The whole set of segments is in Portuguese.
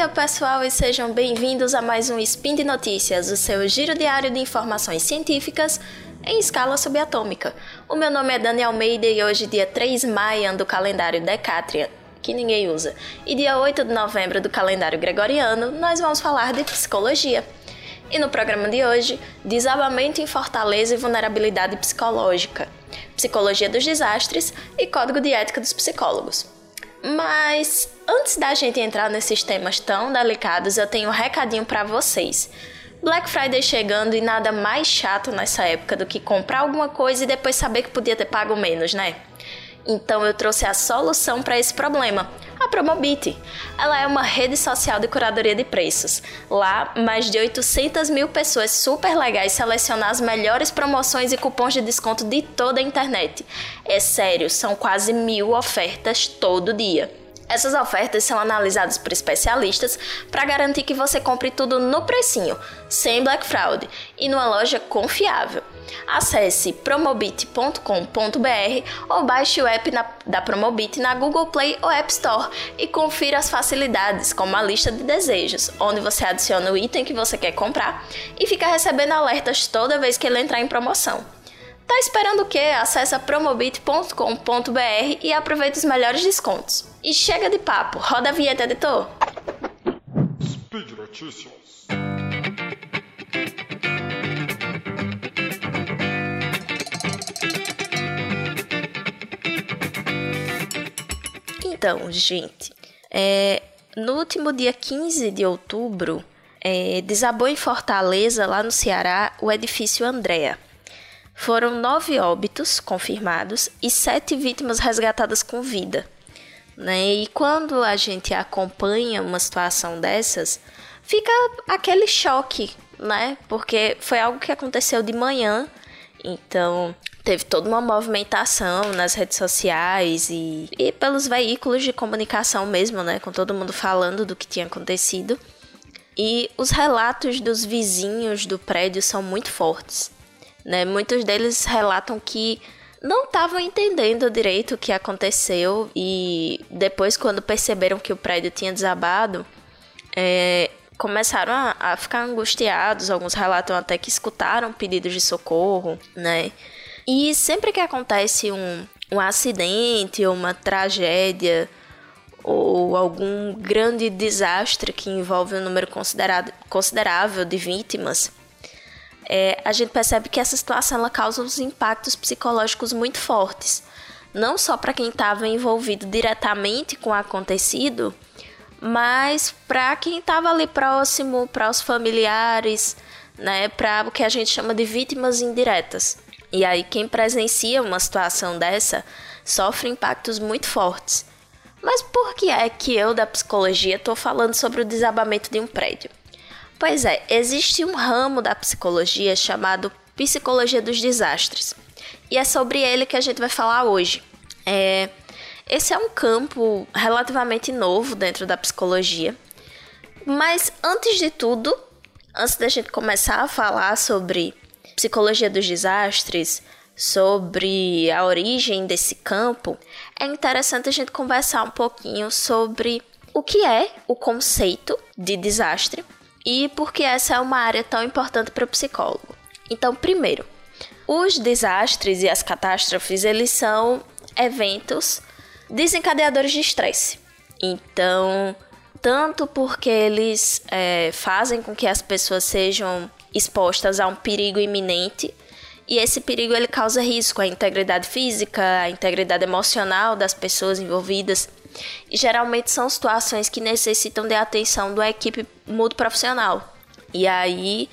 dia, pessoal, e sejam bem-vindos a mais um Spin de Notícias, o seu giro diário de informações científicas em escala subatômica. O meu nome é Dani Almeida e hoje, dia 3 de maio do calendário Decatrian, que ninguém usa, e dia 8 de novembro do calendário gregoriano, nós vamos falar de psicologia. E no programa de hoje, desabamento em fortaleza e vulnerabilidade psicológica, psicologia dos desastres e código de ética dos psicólogos. Mas antes da gente entrar nesses temas tão delicados, eu tenho um recadinho para vocês. Black Friday chegando e nada mais chato nessa época do que comprar alguma coisa e depois saber que podia ter pago menos, né? Então eu trouxe a solução para esse problema, a Promobit. Ela é uma rede social de curadoria de preços. Lá, mais de 800 mil pessoas super legais selecionam as melhores promoções e cupons de desconto de toda a internet. É sério, são quase mil ofertas todo dia. Essas ofertas são analisadas por especialistas para garantir que você compre tudo no precinho, sem black fraud e numa loja confiável. Acesse promobit.com.br ou baixe o app na, da Promobit na Google Play ou App Store e confira as facilidades, como a lista de desejos, onde você adiciona o item que você quer comprar e fica recebendo alertas toda vez que ele entrar em promoção. Tá esperando o quê? Acesse promobit.com.br e aproveite os melhores descontos. E chega de papo, roda a vinheta, editor. Speed Notícias. Então, gente, é, no último dia 15 de outubro, é, desabou em Fortaleza, lá no Ceará, o edifício Andréa. Foram nove óbitos confirmados e sete vítimas resgatadas com vida. Né? E quando a gente acompanha uma situação dessas, fica aquele choque, né? Porque foi algo que aconteceu de manhã, então teve toda uma movimentação nas redes sociais e, e pelos veículos de comunicação mesmo, né? Com todo mundo falando do que tinha acontecido. E os relatos dos vizinhos do prédio são muito fortes. Né? Muitos deles relatam que não estavam entendendo direito o que aconteceu e depois, quando perceberam que o prédio tinha desabado, é, começaram a, a, ficar angustiados. Alguns relatam até que escutaram pedidos de socorro, né? E sempre que acontece um, um acidente ou uma tragédia ou algum grande desastre que envolve um número considerável de vítimas, é, a gente percebe que essa situação ela causa uns impactos psicológicos muito fortes. Não só para quem estava envolvido diretamente com o acontecido, mas para quem estava ali próximo, para os familiares, né, para o que a gente chama de vítimas indiretas. E aí quem presencia uma situação dessa sofre impactos muito fortes. Mas por que é que eu da psicologia estou falando sobre o desabamento de um prédio? Pois é, existe um ramo da psicologia chamado Psicologia dos Desastres. E é sobre ele que a gente vai falar hoje. É, esse é um campo relativamente novo dentro da psicologia. Mas antes de tudo, antes da gente começar a falar sobre psicologia dos desastres, sobre a origem desse campo, é interessante a gente conversar um pouquinho sobre o que é o conceito de desastre e porque essa é uma área tão importante para o psicólogo. Então, primeiro, os desastres e as catástrofes, eles são eventos desencadeadores de estresse. Então, tanto porque eles é, fazem com que as pessoas sejam expostas a um perigo iminente, e esse perigo ele causa risco à integridade física, à integridade emocional das pessoas envolvidas. E geralmente são situações que necessitam de atenção da equipe multiprofissional. E aí,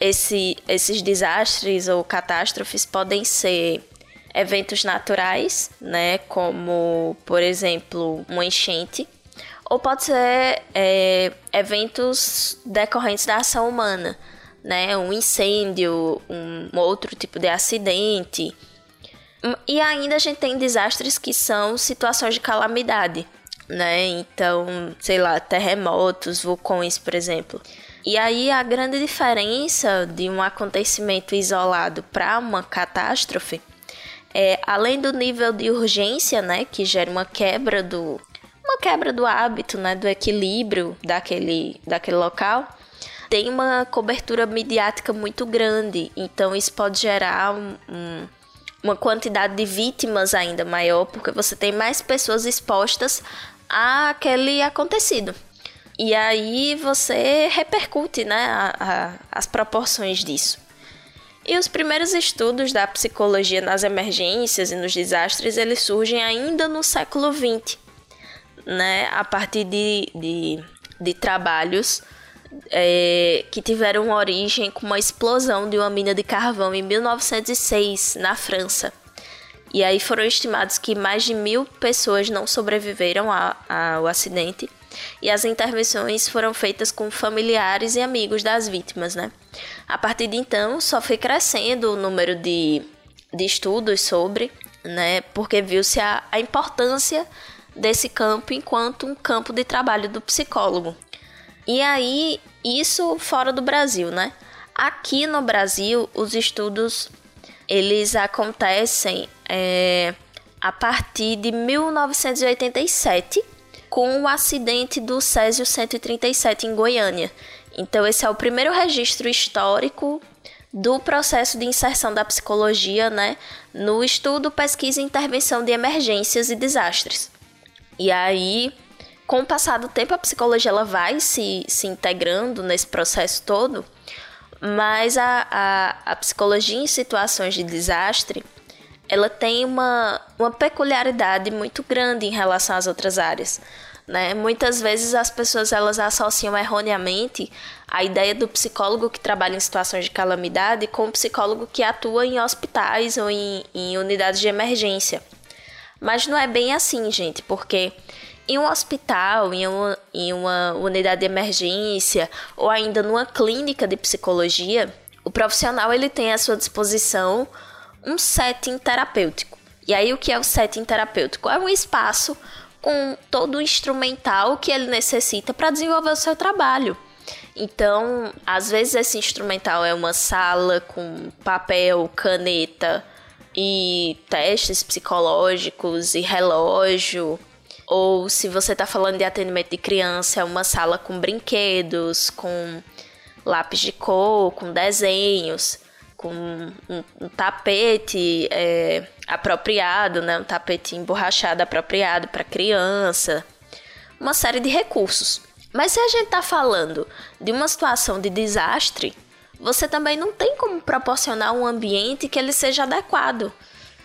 esse, esses desastres ou catástrofes podem ser eventos naturais, né, como, por exemplo, uma enchente, ou pode ser é, eventos decorrentes da ação humana, né, um incêndio, um outro tipo de acidente, e ainda a gente tem desastres que são situações de calamidade, né? Então, sei lá, terremotos, vulcões, por exemplo. E aí a grande diferença de um acontecimento isolado para uma catástrofe é, além do nível de urgência, né, que gera uma quebra do, uma quebra do hábito, né, do equilíbrio daquele, daquele local, tem uma cobertura midiática muito grande. Então isso pode gerar um, um, uma quantidade de vítimas ainda maior, porque você tem mais pessoas expostas àquele acontecido. E aí você repercute né, a, a, as proporções disso. E os primeiros estudos da psicologia nas emergências e nos desastres, eles surgem ainda no século XX, né, a partir de, de, de trabalhos é, que tiveram origem com uma explosão de uma mina de carvão em 1906, na França. E aí foram estimados que mais de mil pessoas não sobreviveram ao acidente e as intervenções foram feitas com familiares e amigos das vítimas, né? A partir de então, só foi crescendo o número de, de estudos sobre, né? Porque viu-se a, a importância desse campo enquanto um campo de trabalho do psicólogo. E aí, isso fora do Brasil, né? Aqui no Brasil, os estudos eles acontecem é, a partir de 1987, com o acidente do Césio 137 em Goiânia. Então, esse é o primeiro registro histórico do processo de inserção da psicologia né, no estudo, pesquisa e intervenção de emergências e desastres. E aí, com o passar do tempo, a psicologia ela vai se, se integrando nesse processo todo, mas a, a, a psicologia em situações de desastre ela tem uma, uma peculiaridade muito grande em relação às outras áreas. Né? Muitas vezes as pessoas elas associam erroneamente a ideia do psicólogo que trabalha em situações de calamidade com o psicólogo que atua em hospitais ou em, em unidades de emergência. Mas não é bem assim, gente, porque em um hospital, em uma, em uma unidade de emergência ou ainda numa clínica de psicologia, o profissional ele tem à sua disposição um setting terapêutico. E aí o que é o setting terapêutico? É um espaço com todo o instrumental que ele necessita para desenvolver o seu trabalho. Então, às vezes esse instrumental é uma sala com papel, caneta e testes psicológicos e relógio. Ou se você está falando de atendimento de criança, é uma sala com brinquedos, com lápis de cor, com desenhos com um, um tapete é, apropriado, né? um tapete emborrachado apropriado para criança, uma série de recursos. Mas se a gente está falando de uma situação de desastre, você também não tem como proporcionar um ambiente que ele seja adequado.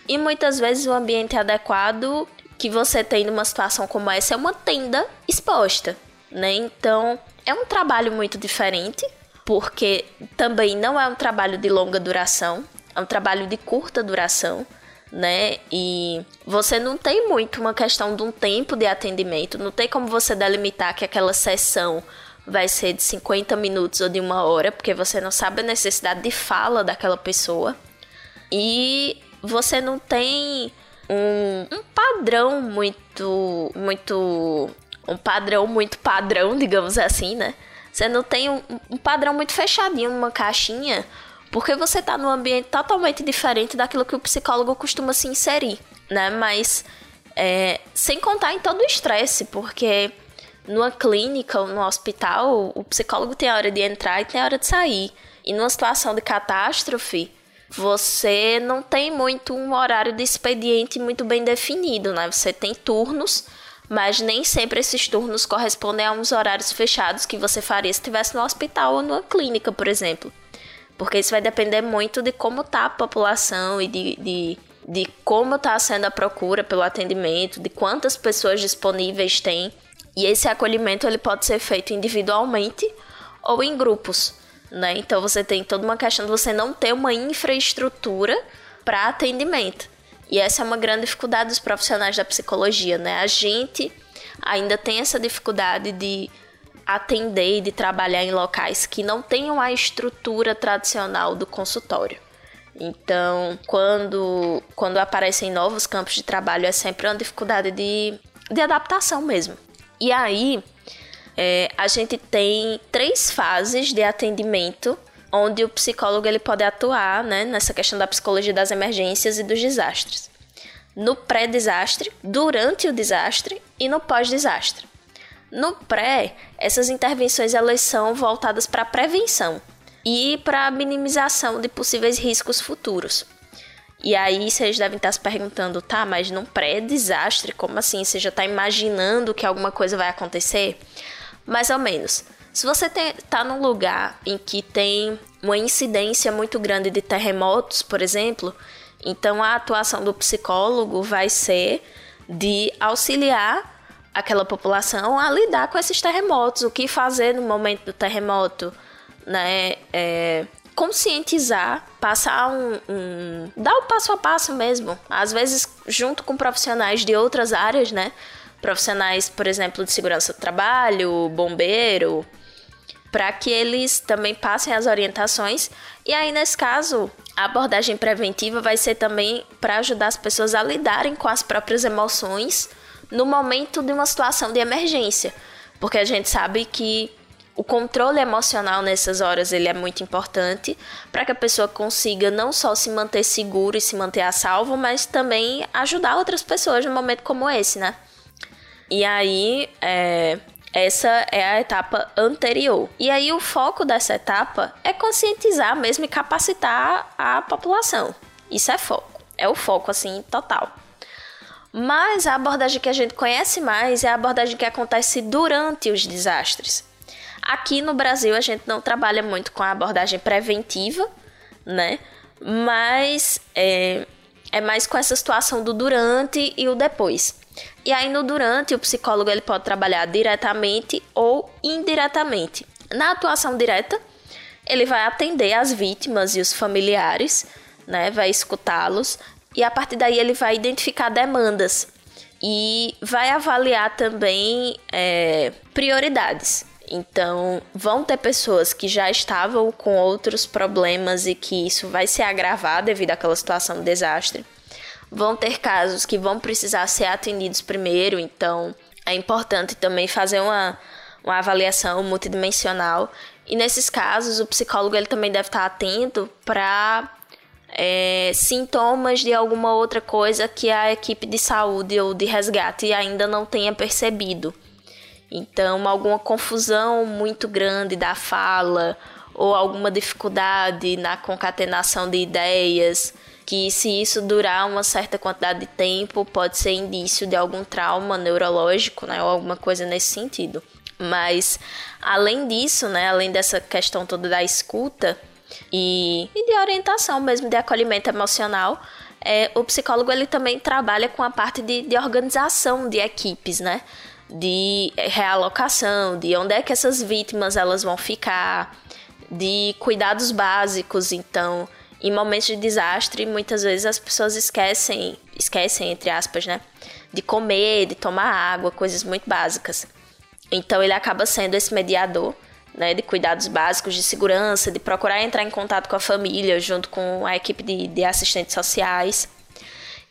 E muitas vezes o ambiente adequado que você tem numa situação como essa é uma tenda exposta, né? Então, é um trabalho muito diferente porque também não é um trabalho de longa duração, é um trabalho de curta duração, né? E você não tem muito uma questão de um tempo de atendimento, não tem como você delimitar que aquela sessão vai ser de 50 minutos ou de uma hora, porque você não sabe a necessidade de fala daquela pessoa. E você não tem um, um padrão muito, muito. Um padrão muito padrão, digamos assim, né? Você não tem um, um padrão muito fechadinho numa caixinha, porque você está num ambiente totalmente diferente daquilo que o psicólogo costuma se inserir, né? Mas é, sem contar em todo o estresse, porque numa clínica ou no hospital, o psicólogo tem a hora de entrar e tem a hora de sair. E numa situação de catástrofe, você não tem muito um horário de expediente muito bem definido, né? Você tem turnos mas nem sempre esses turnos correspondem a uns horários fechados que você faria se estivesse no hospital ou numa clínica, por exemplo. Porque isso vai depender muito de como está a população e de, de, de como está sendo a procura pelo atendimento, de quantas pessoas disponíveis tem. E esse acolhimento ele pode ser feito individualmente ou em grupos. Né? Então você tem toda uma questão de você não ter uma infraestrutura para atendimento. E essa é uma grande dificuldade dos profissionais da psicologia, né? A gente ainda tem essa dificuldade de atender e de trabalhar em locais que não tenham a estrutura tradicional do consultório. Então, quando, quando aparecem novos campos de trabalho, é sempre uma dificuldade de, de adaptação mesmo. E aí, é, a gente tem três fases de atendimento onde o psicólogo ele pode atuar né, nessa questão da psicologia das emergências e dos desastres. no pré-desastre, durante o desastre e no pós-desastre. No pré, essas intervenções elas são voltadas para a prevenção e para a minimização de possíveis riscos futuros. E aí vocês devem estar se perguntando, tá, mas num pré-desastre, como assim? Você já está imaginando que alguma coisa vai acontecer? Mais ou menos. Se você está num lugar em que tem uma incidência muito grande de terremotos, por exemplo, então a atuação do psicólogo vai ser de auxiliar aquela população a lidar com esses terremotos, o que fazer no momento do terremoto, né? É, conscientizar, passar um, um, dar o passo a passo mesmo, às vezes junto com profissionais de outras áreas, né? Profissionais, por exemplo, de segurança do trabalho, bombeiro, para que eles também passem as orientações. E aí, nesse caso, a abordagem preventiva vai ser também para ajudar as pessoas a lidarem com as próprias emoções no momento de uma situação de emergência, porque a gente sabe que o controle emocional nessas horas ele é muito importante para que a pessoa consiga não só se manter seguro e se manter a salvo, mas também ajudar outras pessoas num momento como esse, né? E aí, é, essa é a etapa anterior. E aí o foco dessa etapa é conscientizar mesmo e capacitar a população. Isso é foco. É o foco assim total. Mas a abordagem que a gente conhece mais é a abordagem que acontece durante os desastres. Aqui no Brasil a gente não trabalha muito com a abordagem preventiva, né? Mas é, é mais com essa situação do durante e o depois. E aí no durante o psicólogo ele pode trabalhar diretamente ou indiretamente. Na atuação direta, ele vai atender as vítimas e os familiares, né? Vai escutá-los e a partir daí ele vai identificar demandas e vai avaliar também é, prioridades. Então, vão ter pessoas que já estavam com outros problemas e que isso vai se agravar devido àquela situação de desastre. Vão ter casos que vão precisar ser atendidos primeiro, então é importante também fazer uma, uma avaliação multidimensional. E nesses casos, o psicólogo ele também deve estar atento para é, sintomas de alguma outra coisa que a equipe de saúde ou de resgate ainda não tenha percebido. Então, alguma confusão muito grande da fala ou alguma dificuldade na concatenação de ideias que se isso durar uma certa quantidade de tempo, pode ser indício de algum trauma neurológico, né, ou alguma coisa nesse sentido. Mas além disso, né, além dessa questão toda da escuta e, e de orientação mesmo de acolhimento emocional, é, o psicólogo ele também trabalha com a parte de, de organização de equipes, né? De realocação, de onde é que essas vítimas elas vão ficar, de cuidados básicos, então em momentos de desastre, muitas vezes as pessoas esquecem, esquecem entre aspas, né, de comer, de tomar água, coisas muito básicas. Então ele acaba sendo esse mediador, né, de cuidados básicos, de segurança, de procurar entrar em contato com a família, junto com a equipe de, de assistentes sociais.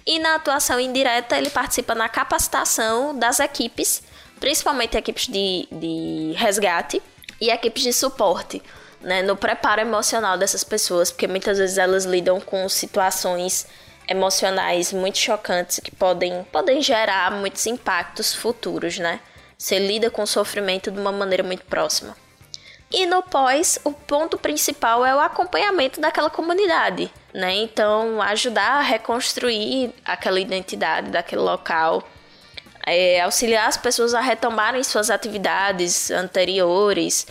E na atuação indireta, ele participa na capacitação das equipes, principalmente equipes de, de resgate e equipes de suporte, né, no preparo emocional dessas pessoas, porque muitas vezes elas lidam com situações emocionais muito chocantes que podem, podem gerar muitos impactos futuros, né? Você lida com o sofrimento de uma maneira muito próxima. E no pós, o ponto principal é o acompanhamento daquela comunidade, né? Então, ajudar a reconstruir aquela identidade daquele local, é, auxiliar as pessoas a retomarem suas atividades anteriores,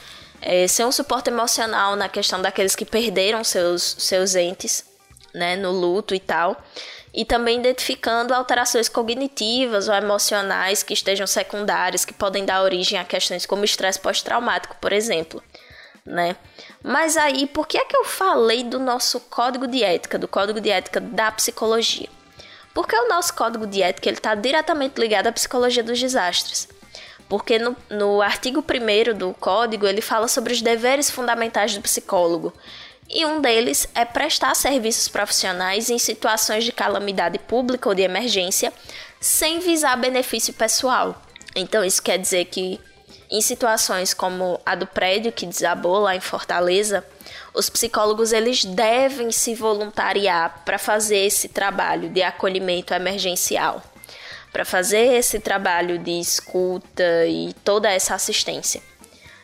é, ser um suporte emocional na questão daqueles que perderam seus, seus entes, né, no luto e tal. E também identificando alterações cognitivas ou emocionais que estejam secundárias, que podem dar origem a questões como estresse pós-traumático, por exemplo. Né? Mas aí, por que é que eu falei do nosso código de ética, do código de ética da psicologia? Porque o nosso código de ética está diretamente ligado à psicologia dos desastres porque no, no artigo 1 do código ele fala sobre os deveres fundamentais do psicólogo. E um deles é prestar serviços profissionais em situações de calamidade pública ou de emergência, sem visar benefício pessoal. Então, isso quer dizer que, em situações como a do prédio que desabou lá em Fortaleza, os psicólogos eles devem se voluntariar para fazer esse trabalho de acolhimento emergencial, para fazer esse trabalho de escuta e toda essa assistência.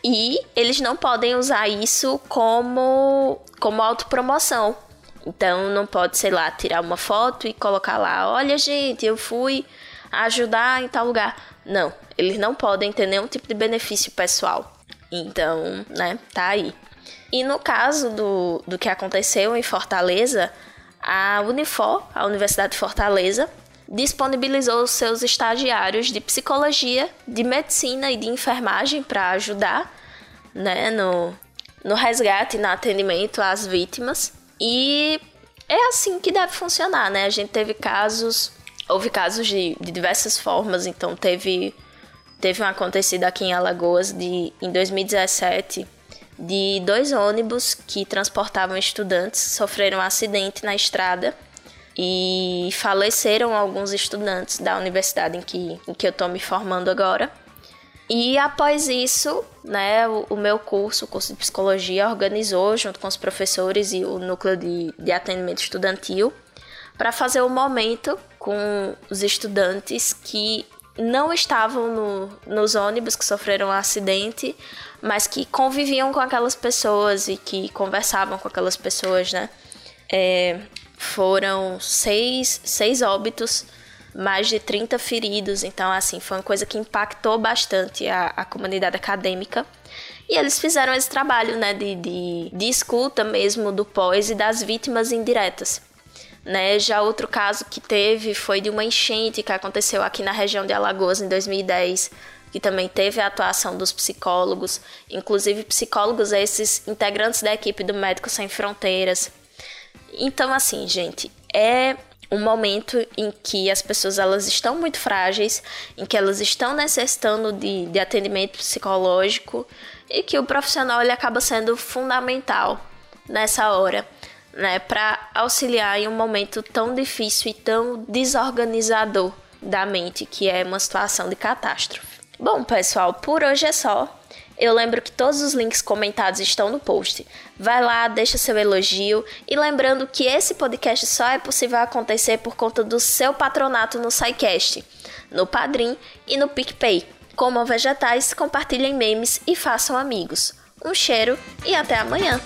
E eles não podem usar isso como, como autopromoção. Então não pode, sei lá, tirar uma foto e colocar lá, olha gente, eu fui ajudar em tal lugar. Não, eles não podem ter nenhum tipo de benefício pessoal. Então, né, tá aí. E no caso do, do que aconteceu em Fortaleza, a Unifor, a Universidade de Fortaleza, disponibilizou seus estagiários de psicologia, de medicina e de enfermagem para ajudar né, no, no resgate no atendimento às vítimas. E é assim que deve funcionar, né? A gente teve casos, houve casos de, de diversas formas, então teve teve um acontecido aqui em Alagoas de em 2017 de dois ônibus que transportavam estudantes sofreram um acidente na estrada e faleceram alguns estudantes da universidade em que, em que eu estou me formando agora. E após isso, né, o, o, meu curso, o curso de psicologia, organizou, junto com os professores e o núcleo de, de atendimento estudantil, para fazer o um momento com os estudantes que não estavam no, nos ônibus que sofreram um acidente, mas que conviviam com aquelas pessoas e que conversavam com aquelas pessoas, né? É, foram seis, seis óbitos, mais de 30 feridos. Então, assim, foi uma coisa que impactou bastante a, a comunidade acadêmica. E eles fizeram esse trabalho, né, de, de, de escuta mesmo do pós e das vítimas indiretas. Né? Já outro caso que teve foi de uma enchente que aconteceu aqui na região de Alagoas em 2010, que também teve a atuação dos psicólogos, inclusive psicólogos esses integrantes da equipe do Médicos Sem Fronteiras, então, assim, gente, é um momento em que as pessoas elas estão muito frágeis, em que elas estão necessitando de, de atendimento psicológico e que o profissional ele acaba sendo fundamental nessa hora, né, para auxiliar em um momento tão difícil e tão desorganizador da mente, que é uma situação de catástrofe. Bom, pessoal, por hoje é só. Eu lembro que todos os links comentados estão no post. Vai lá, deixa seu elogio e lembrando que esse podcast só é possível acontecer por conta do seu patronato no SciCast, no Padrim e no PicPay. Comam vegetais, compartilhem memes e façam amigos. Um cheiro e até amanhã!